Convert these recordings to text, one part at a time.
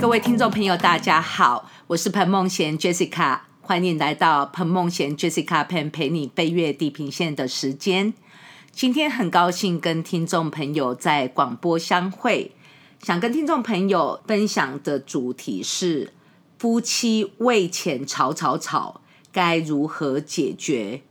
各位听众朋友，大家好，我是彭梦贤 Jessica，欢迎来到彭梦贤 Jessica 陪陪你飞越地平线的时间。今天很高兴跟听众朋友在广播相会，想跟听众朋友分享的主题是夫妻为钱吵吵吵，该如何解决？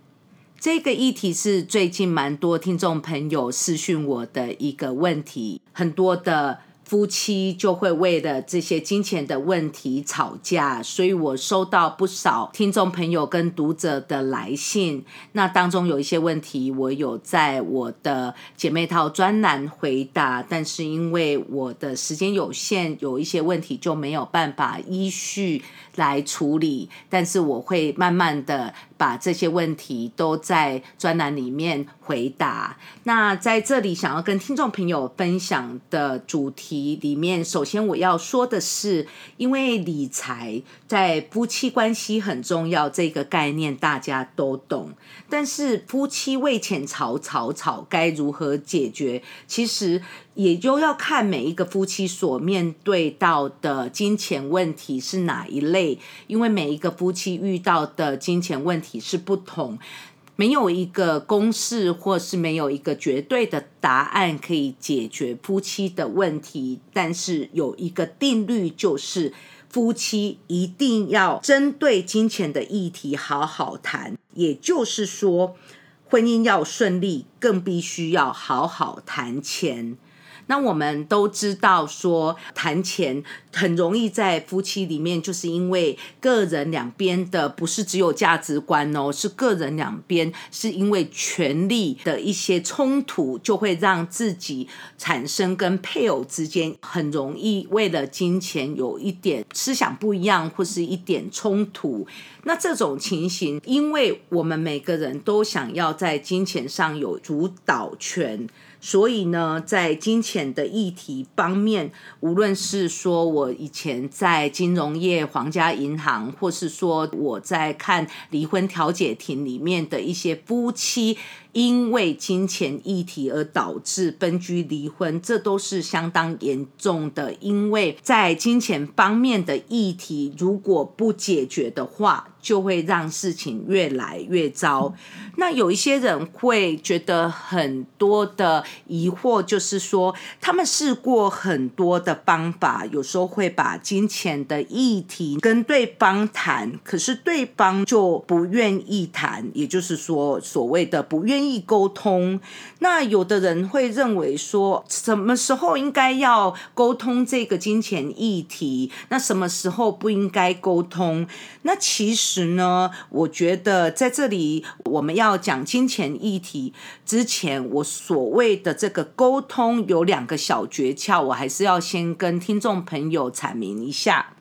这个议题是最近蛮多听众朋友私讯我的一个问题，很多的。夫妻就会为了这些金钱的问题吵架，所以我收到不少听众朋友跟读者的来信。那当中有一些问题，我有在我的姐妹套专栏回答，但是因为我的时间有限，有一些问题就没有办法依序来处理。但是我会慢慢的把这些问题都在专栏里面回答。那在这里想要跟听众朋友分享的主题。里面，首先我要说的是，因为理财在夫妻关系很重要，这个概念大家都懂。但是夫妻为钱吵吵吵，该如何解决？其实也就要看每一个夫妻所面对到的金钱问题是哪一类，因为每一个夫妻遇到的金钱问题是不同。没有一个公式，或是没有一个绝对的答案可以解决夫妻的问题。但是有一个定律，就是夫妻一定要针对金钱的议题好好谈。也就是说，婚姻要顺利，更必须要好好谈钱。那我们都知道，说谈钱很容易在夫妻里面，就是因为个人两边的不是只有价值观哦，是个人两边是因为权力的一些冲突，就会让自己产生跟配偶之间很容易为了金钱有一点思想不一样，或是一点冲突。那这种情形，因为我们每个人都想要在金钱上有主导权。所以呢，在金钱的议题方面，无论是说我以前在金融业、皇家银行，或是说我在看离婚调解庭里面的一些夫妻。因为金钱议题而导致分居离婚，这都是相当严重的。因为在金钱方面的议题，如果不解决的话，就会让事情越来越糟。那有一些人会觉得很多的疑惑，就是说他们试过很多的方法，有时候会把金钱的议题跟对方谈，可是对方就不愿意谈，也就是说所谓的不愿意。易沟通，那有的人会认为说，什么时候应该要沟通这个金钱议题？那什么时候不应该沟通？那其实呢，我觉得在这里我们要讲金钱议题之前，我所谓的这个沟通有两个小诀窍，我还是要先跟听众朋友阐明一下。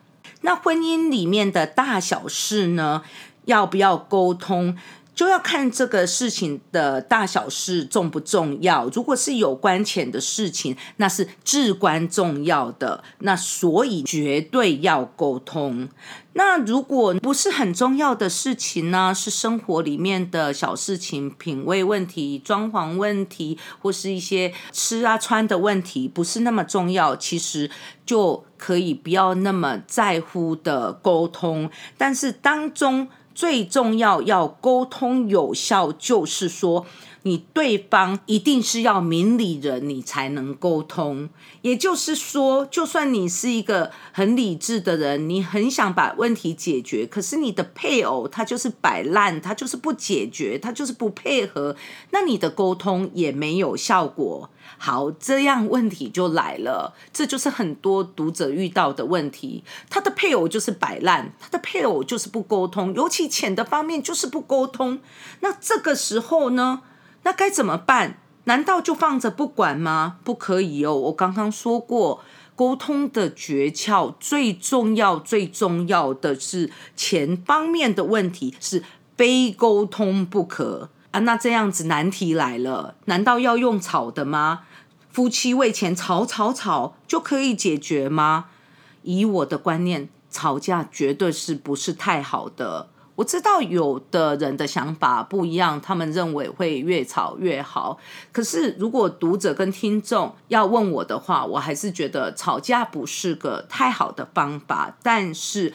那婚姻里面的大小事呢，要不要沟通？就要看这个事情的大小事重不重要。如果是有关钱的事情，那是至关重要的，那所以绝对要沟通。那如果不是很重要的事情呢？是生活里面的小事情，品味问题、装潢问题，或是一些吃啊穿的问题，不是那么重要，其实就可以不要那么在乎的沟通。但是当中。最重要要沟通有效，就是说你对方一定是要明理人，你才能沟通。也就是说，就算你是一个很理智的人，你很想把问题解决，可是你的配偶他就是摆烂，他就是不解决，他就是不配合，那你的沟通也没有效果。好，这样问题就来了，这就是很多读者遇到的问题。他的配偶就是摆烂，他的配偶就是不沟通，尤其钱的方面就是不沟通。那这个时候呢？那该怎么办？难道就放着不管吗？不可以哦！我刚刚说过，沟通的诀窍最重要、最重要的是钱方面的问题是非沟通不可。那这样子难题来了，难道要用吵的吗？夫妻为钱吵吵吵就可以解决吗？以我的观念，吵架绝对是不是太好的。我知道有的人的想法不一样，他们认为会越吵越好。可是如果读者跟听众要问我的话，我还是觉得吵架不是个太好的方法。但是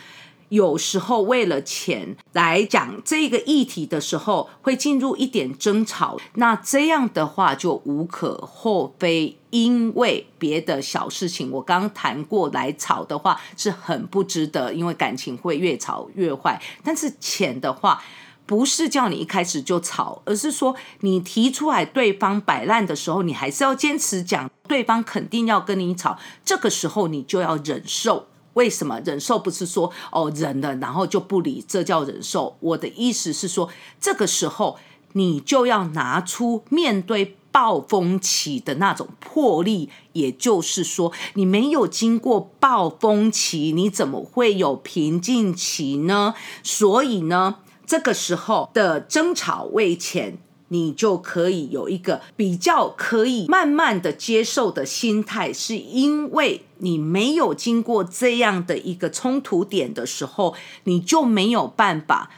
有时候为了钱来讲这个议题的时候，会进入一点争吵，那这样的话就无可厚非。因为别的小事情，我刚谈过来吵的话是很不值得，因为感情会越吵越坏。但是钱的话，不是叫你一开始就吵，而是说你提出来对方摆烂的时候，你还是要坚持讲，对方肯定要跟你吵，这个时候你就要忍受。为什么忍受？不是说哦忍了，然后就不理，这叫忍受。我的意思是说，这个时候你就要拿出面对。暴风期的那种魄力，也就是说，你没有经过暴风期，你怎么会有平静期呢？所以呢，这个时候的争吵为前，你就可以有一个比较可以慢慢的接受的心态，是因为你没有经过这样的一个冲突点的时候，你就没有办法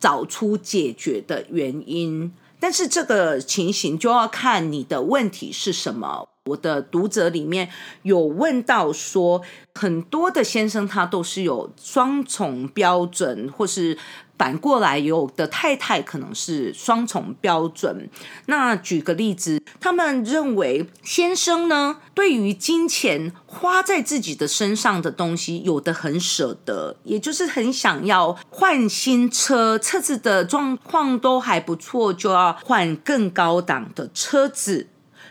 找出解决的原因。但是这个情形就要看你的问题是什么。我的读者里面有问到说，很多的先生他都是有双重标准，或是。反过来，有的太太可能是双重标准。那举个例子，他们认为先生呢，对于金钱花在自己的身上的东西，有的很舍得，也就是很想要换新车，车子的状况都还不错，就要换更高档的车子。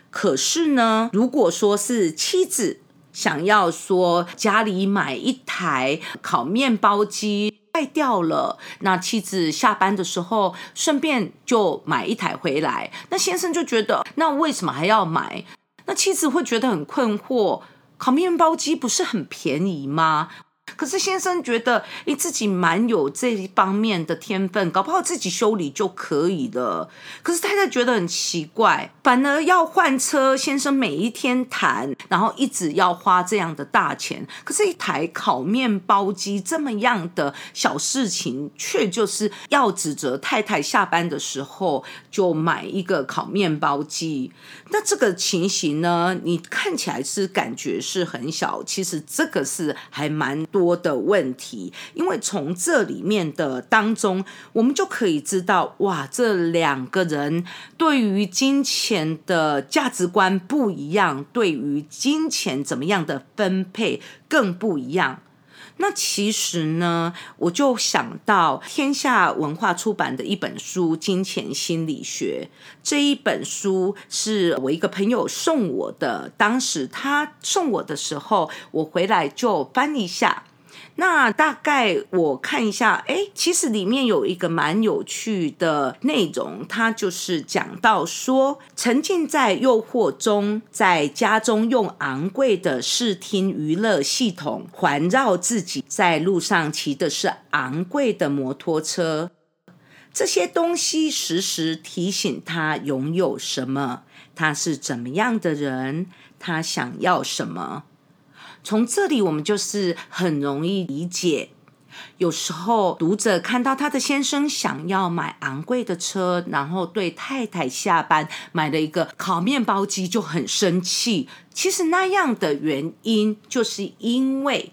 可是呢，如果说是妻子想要说家里买一台烤面包机。坏掉了，那妻子下班的时候顺便就买一台回来，那先生就觉得，那为什么还要买？那妻子会觉得很困惑，烤面包机不是很便宜吗？可是先生觉得，你自己蛮有这一方面的天分，搞不好自己修理就可以了。可是太太觉得很奇怪，反而要换车，先生每一天谈，然后一直要花这样的大钱。可是，一台烤面包机这么样的小事情，却就是要指责太太下班的时候就买一个烤面包机。那这个情形呢，你看起来是感觉是很小，其实这个是还蛮多。的问题，因为从这里面的当中，我们就可以知道，哇，这两个人对于金钱的价值观不一样，对于金钱怎么样的分配更不一样。那其实呢，我就想到天下文化出版的一本书《金钱心理学》这一本书，是我一个朋友送我的。当时他送我的时候，我回来就翻一下。那大概我看一下，哎，其实里面有一个蛮有趣的内容，它就是讲到说，沉浸在诱惑中，在家中用昂贵的视听娱乐系统环绕自己，在路上骑的是昂贵的摩托车，这些东西时时提醒他拥有什么，他是怎么样的人，他想要什么。从这里，我们就是很容易理解。有时候读者看到他的先生想要买昂贵的车，然后对太太下班买了一个烤面包机就很生气。其实那样的原因，就是因为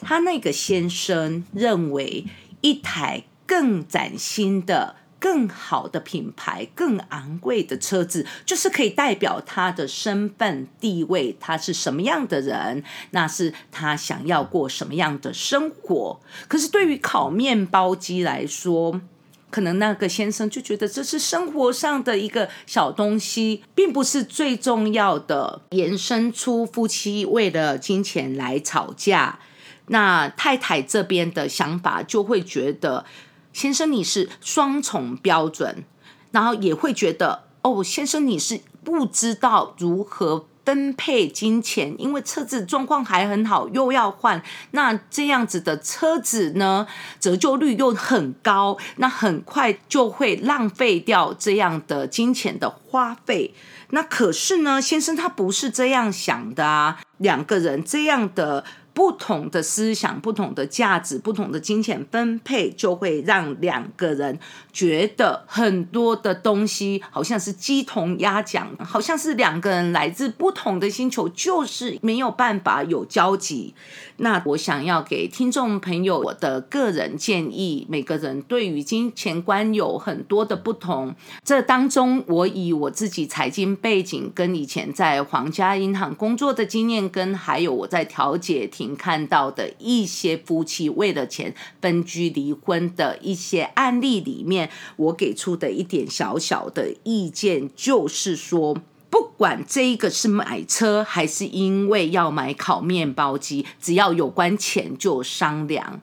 他那个先生认为一台更崭新的。更好的品牌，更昂贵的车子，就是可以代表他的身份地位，他是什么样的人，那是他想要过什么样的生活。可是对于烤面包机来说，可能那个先生就觉得这是生活上的一个小东西，并不是最重要的。延伸出夫妻为了金钱来吵架，那太太这边的想法就会觉得。先生，你是双重标准，然后也会觉得哦，先生你是不知道如何分配金钱，因为车子状况还很好，又要换，那这样子的车子呢，折旧率又很高，那很快就会浪费掉这样的金钱的花费。那可是呢，先生他不是这样想的啊，两个人这样的。不同的思想、不同的价值、不同的金钱分配，就会让两个人觉得很多的东西好像是鸡同鸭讲，好像是两个人来自不同的星球，就是没有办法有交集。那我想要给听众朋友我的个人建议，每个人对于金钱观有很多的不同。这当中，我以我自己财经背景，跟以前在皇家银行工作的经验，跟还有我在调解庭看到的一些夫妻为了钱分居离婚的一些案例里面，我给出的一点小小的意见，就是说。不管这一个是买车，还是因为要买烤面包机，只要有关钱就商量。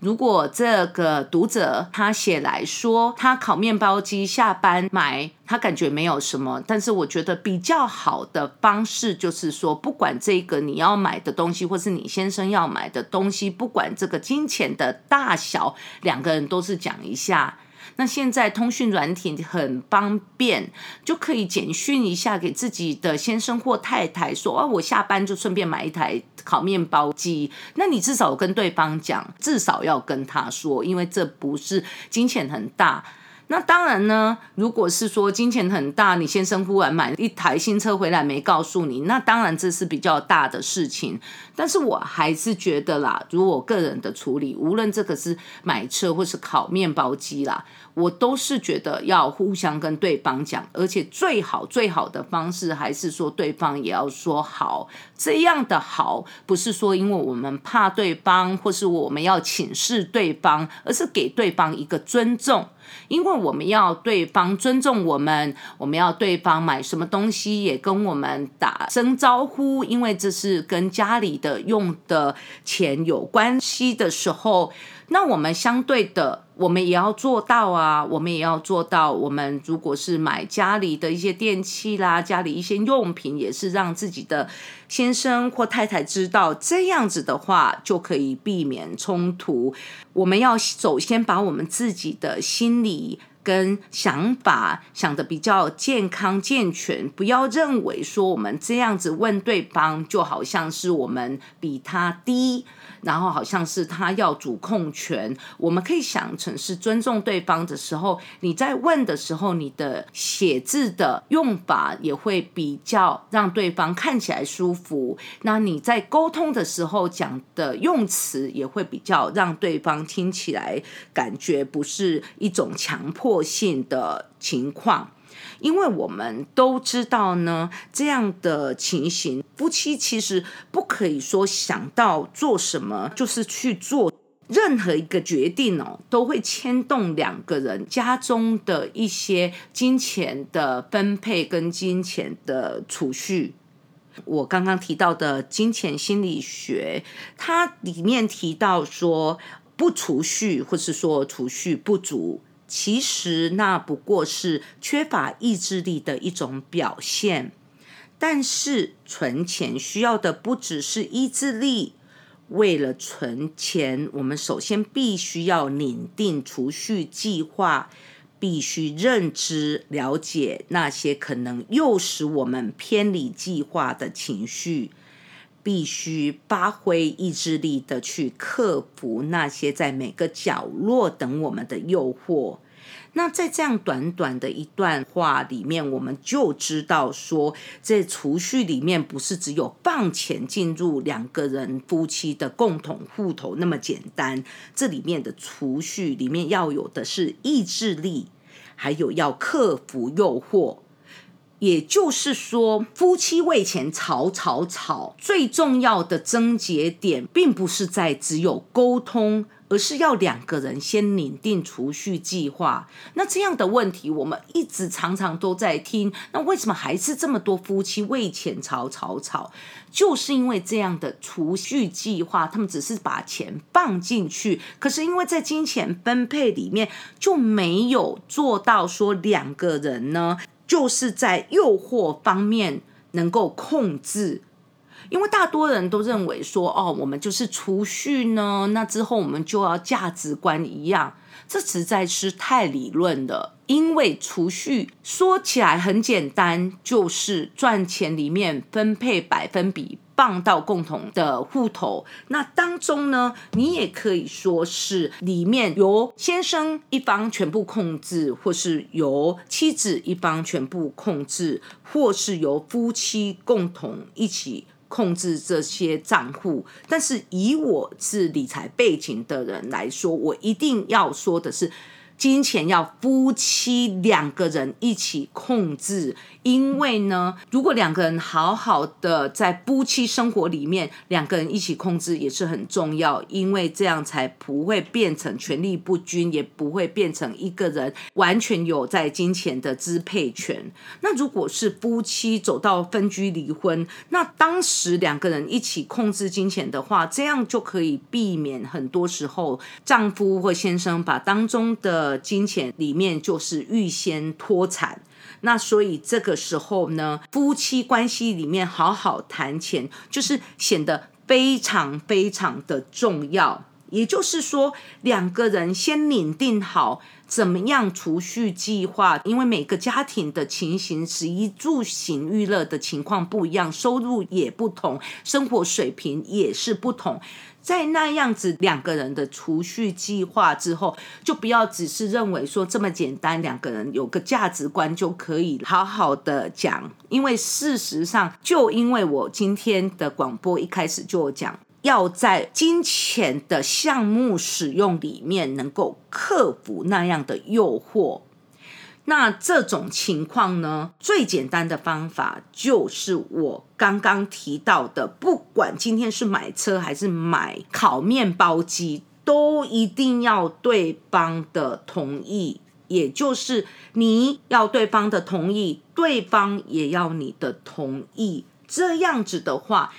如果这个读者他写来说，他烤面包机下班买，他感觉没有什么，但是我觉得比较好的方式就是说，不管这个你要买的东西，或是你先生要买的东西，不管这个金钱的大小，两个人都是讲一下。那现在通讯软体很方便，就可以简讯一下给自己的先生或太太说：“哦，我下班就顺便买一台烤面包机。”那你至少跟对方讲，至少要跟他说，因为这不是金钱很大。那当然呢，如果是说金钱很大，你先生忽然买一台新车回来没告诉你，那当然这是比较大的事情。但是我还是觉得啦，如果我个人的处理，无论这个是买车或是烤面包机啦。我都是觉得要互相跟对方讲，而且最好最好的方式还是说对方也要说好。这样的好不是说因为我们怕对方，或是我们要请示对方，而是给对方一个尊重。因为我们要对方尊重我们，我们要对方买什么东西也跟我们打声招呼，因为这是跟家里的用的钱有关系的时候。那我们相对的，我们也要做到啊，我们也要做到。我们如果是买家里的一些电器啦，家里一些用品，也是让自己的先生或太太知道，这样子的话就可以避免冲突。我们要首先把我们自己的心理。跟想法想的比较健康健全，不要认为说我们这样子问对方，就好像是我们比他低，然后好像是他要主控权。我们可以想成是尊重对方的时候，你在问的时候，你的写字的用法也会比较让对方看起来舒服。那你在沟通的时候讲的用词也会比较让对方听起来感觉不是一种强迫。性的情况，因为我们都知道呢，这样的情形，夫妻其实不可以说想到做什么就是去做任何一个决定哦，都会牵动两个人家中的一些金钱的分配跟金钱的储蓄。我刚刚提到的金钱心理学，它里面提到说，不储蓄或是说储蓄不足。其实那不过是缺乏意志力的一种表现，但是存钱需要的不只是意志力。为了存钱，我们首先必须要拟定储蓄计划，必须认知了解那些可能诱使我们偏离计划的情绪。必须发挥意志力的去克服那些在每个角落等我们的诱惑。那在这样短短的一段话里面，我们就知道说，在储蓄里面不是只有放钱进入两个人夫妻的共同户头那么简单。这里面的储蓄里面要有的是意志力，还有要克服诱惑。也就是说，夫妻为钱吵吵吵，最重要的症结点，并不是在只有沟通，而是要两个人先拟定储蓄计划。那这样的问题，我们一直常常都在听。那为什么还是这么多夫妻为钱吵吵吵？就是因为这样的储蓄计划，他们只是把钱放进去，可是因为在金钱分配里面就没有做到说两个人呢。就是在诱惑方面能够控制，因为大多人都认为说，哦，我们就是储蓄呢，那之后我们就要价值观一样。这实在是太理论了。因为储蓄说起来很简单，就是赚钱里面分配百分比放到共同的户头。那当中呢，你也可以说是里面由先生一方全部控制，或是由妻子一方全部控制，或是由夫妻共同一起。控制这些账户，但是以我是理财背景的人来说，我一定要说的是。金钱要夫妻两个人一起控制，因为呢，如果两个人好好的在夫妻生活里面，两个人一起控制也是很重要，因为这样才不会变成权力不均，也不会变成一个人完全有在金钱的支配权。那如果是夫妻走到分居离婚，那当时两个人一起控制金钱的话，这样就可以避免很多时候丈夫或先生把当中的。呃，金钱里面就是预先脱产，那所以这个时候呢，夫妻关系里面好好谈钱，就是显得非常非常的重要。也就是说，两个人先拧定好怎么样储蓄计划，因为每个家庭的情形、食衣住行娱乐的情况不一样，收入也不同，生活水平也是不同。在那样子两个人的储蓄计划之后，就不要只是认为说这么简单，两个人有个价值观就可以好好的讲。因为事实上，就因为我今天的广播一开始就讲，要在金钱的项目使用里面能够克服那样的诱惑。那这种情况呢，最简单的方法就是我刚刚提到的，不管今天是买车还是买烤面包机，都一定要对方的同意，也就是你要对方的同意，对方也要你的同意，这样子的话。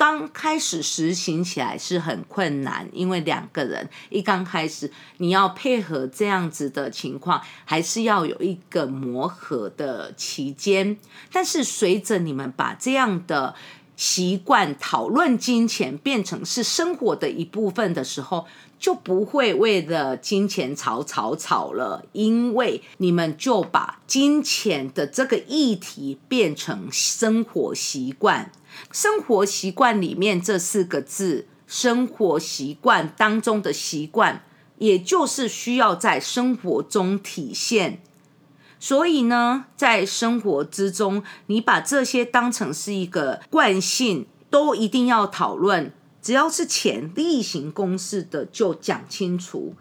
刚开始实行起来是很困难，因为两个人一刚开始，你要配合这样子的情况，还是要有一个磨合的期间。但是随着你们把这样的习惯讨论金钱变成是生活的一部分的时候，就不会为了金钱吵吵吵了，因为你们就把金钱的这个议题变成生活习惯。生活习惯里面这四个字，生活习惯当中的习惯，也就是需要在生活中体现。所以呢，在生活之中，你把这些当成是一个惯性，都一定要讨论。只要是钱例行公事的，就讲清楚，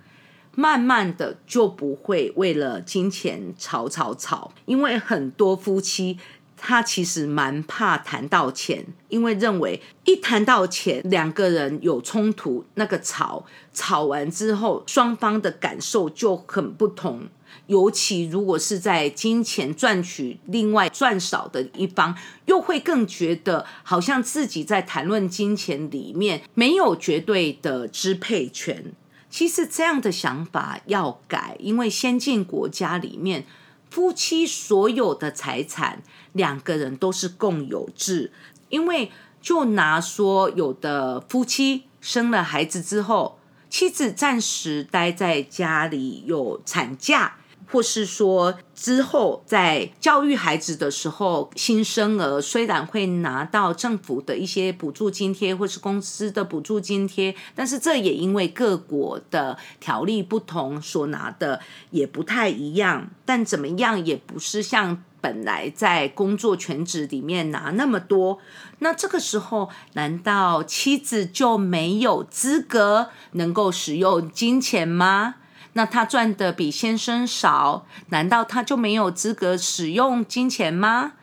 慢慢的就不会为了金钱吵吵吵。因为很多夫妻。他其实蛮怕谈到钱，因为认为一谈到钱，两个人有冲突，那个吵吵完之后，双方的感受就很不同。尤其如果是在金钱赚取，另外赚少的一方，又会更觉得好像自己在谈论金钱里面没有绝对的支配权。其实这样的想法要改，因为先进国家里面。夫妻所有的财产，两个人都是共有制。因为就拿说，有的夫妻生了孩子之后，妻子暂时待在家里有产假。或是说之后在教育孩子的时候，新生儿虽然会拿到政府的一些补助津贴，或是公司的补助津贴，但是这也因为各国的条例不同，所拿的也不太一样。但怎么样，也不是像本来在工作全职里面拿那么多。那这个时候，难道妻子就没有资格能够使用金钱吗？那他赚的比先生少，难道他就没有资格使用金钱吗？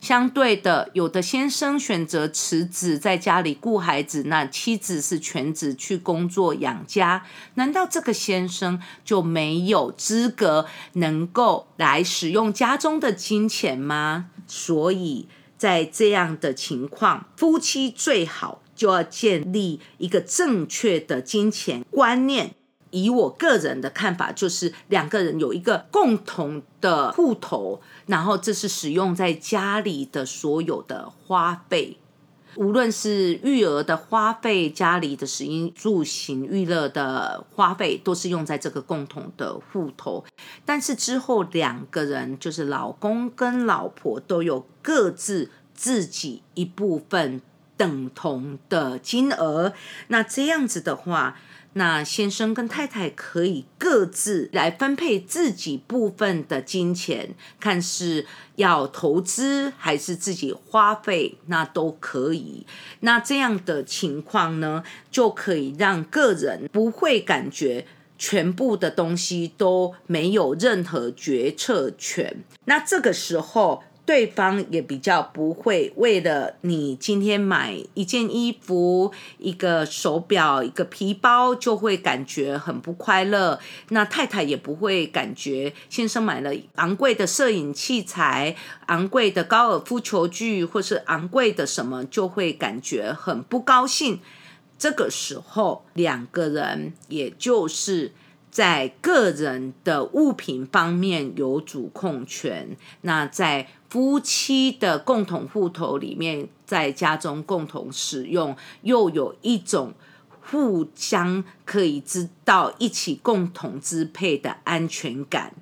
相对的，有的先生选择辞职在家里顾孩子，那妻子是全职去工作养家，难道这个先生就没有资格能够来使用家中的金钱吗？所以在这样的情况，夫妻最好就要建立一个正确的金钱观念。以我个人的看法，就是两个人有一个共同的户头，然后这是使用在家里的所有的花费。无论是育儿的花费、家里的食衣住行、娱乐的花费，都是用在这个共同的户头。但是之后两个人，就是老公跟老婆，都有各自自己一部分等同的金额。那这样子的话，那先生跟太太可以各自来分配自己部分的金钱，看是要投资还是自己花费，那都可以。那这样的情况呢，就可以让个人不会感觉全部的东西都没有任何决策权。那这个时候。对方也比较不会为了你今天买一件衣服、一个手表、一个皮包，就会感觉很不快乐。那太太也不会感觉先生买了昂贵的摄影器材、昂贵的高尔夫球具，或是昂贵的什么，就会感觉很不高兴。这个时候，两个人也就是。在个人的物品方面有主控权，那在夫妻的共同户头里面，在家中共同使用，又有一种互相可以知道一起共同支配的安全感。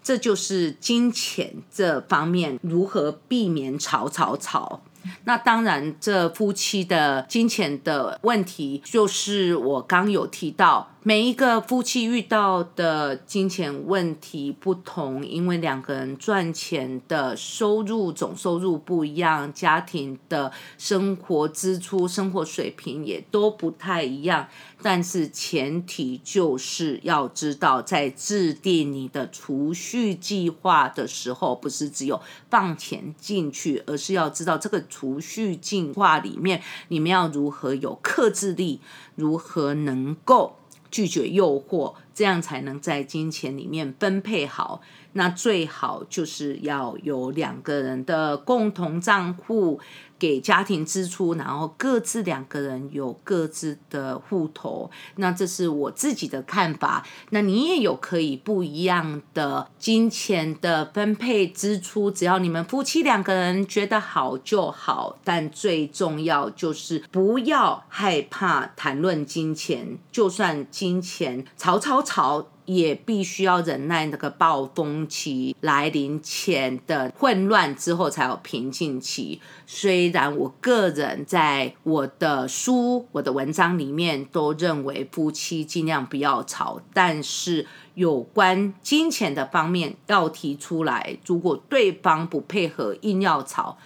这就是金钱这方面如何避免吵吵吵。那当然，这夫妻的金钱的问题，就是我刚有提到，每一个夫妻遇到的金钱问题不同，因为两个人赚钱的收入总收入不一样，家庭的生活支出、生活水平也都不太一样。但是前提就是要知道，在制定你的储蓄计划的时候，不是只有放钱进去，而是要知道这个储蓄计划里面，你们要如何有克制力，如何能够拒绝诱惑，这样才能在金钱里面分配好。那最好就是要有两个人的共同账户。给家庭支出，然后各自两个人有各自的户头，那这是我自己的看法。那你也有可以不一样的金钱的分配支出，只要你们夫妻两个人觉得好就好。但最重要就是不要害怕谈论金钱，就算金钱吵吵吵。也必须要忍耐那个暴风期来临前的混乱之后，才有平静期。虽然我个人在我的书、我的文章里面都认为夫妻尽量不要吵，但是有关金钱的方面要提出来。如果对方不配合，硬要吵，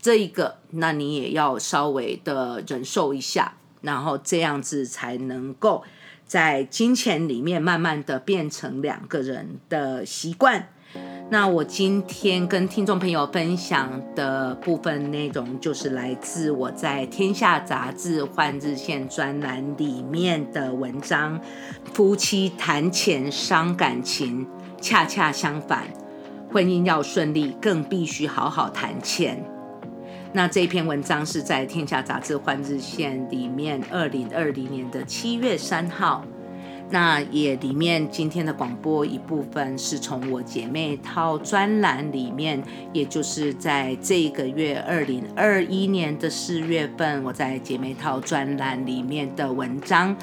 这一个，那你也要稍微的忍受一下，然后这样子才能够。在金钱里面，慢慢的变成两个人的习惯。那我今天跟听众朋友分享的部分内容，就是来自我在《天下杂志》换日线专栏里面的文章。夫妻谈钱伤感情，恰恰相反，婚姻要顺利，更必须好好谈钱。那这篇文章是在《天下杂志》换日线里面，二零二零年的七月三号。那也里面今天的广播一部分是从我姐妹套专栏里面，也就是在这个月二零二一年的四月份，我在姐妹套专栏里面的文章。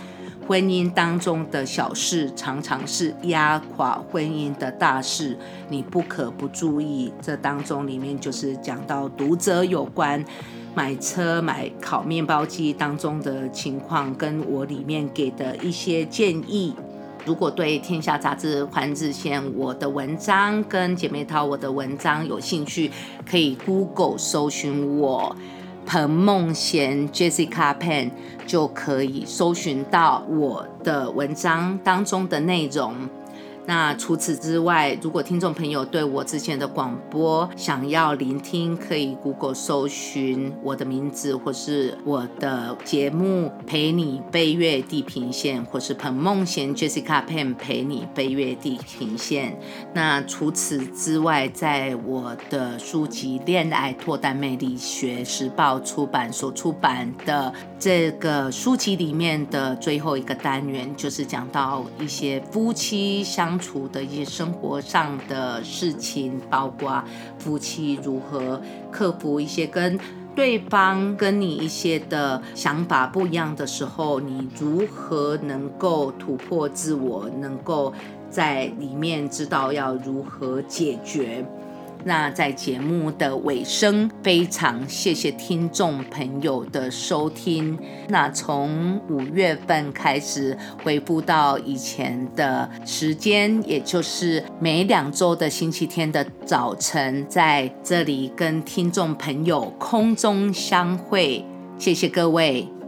婚姻当中的小事，常常是压垮婚姻的大事，你不可不注意。这当中里面就是讲到读者有关买车、买烤面包机当中的情况，跟我里面给的一些建议。如果对《天下杂志》环日线我的文章跟姐妹淘我的文章有兴趣，可以 Google 搜寻我。彭梦贤 Jessica Pen 就可以搜寻到我的文章当中的内容。那除此之外，如果听众朋友对我之前的广播想要聆听，可以 Google 搜寻我的名字，或是我的节目《陪你飞越地平线》，或是彭梦贤 Jessica Pen 陪你飞越地平线。那除此之外，在我的书籍《恋爱脱单魅力学》时报出版所出版的这个书籍里面的最后一个单元，就是讲到一些夫妻相相。处的一些生活上的事情，包括夫妻如何克服一些跟对方跟你一些的想法不一样的时候，你如何能够突破自我，能够在里面知道要如何解决？那在节目的尾声，非常谢谢听众朋友的收听。那从五月份开始恢复到以前的时间，也就是每两周的星期天的早晨，在这里跟听众朋友空中相会。谢谢各位。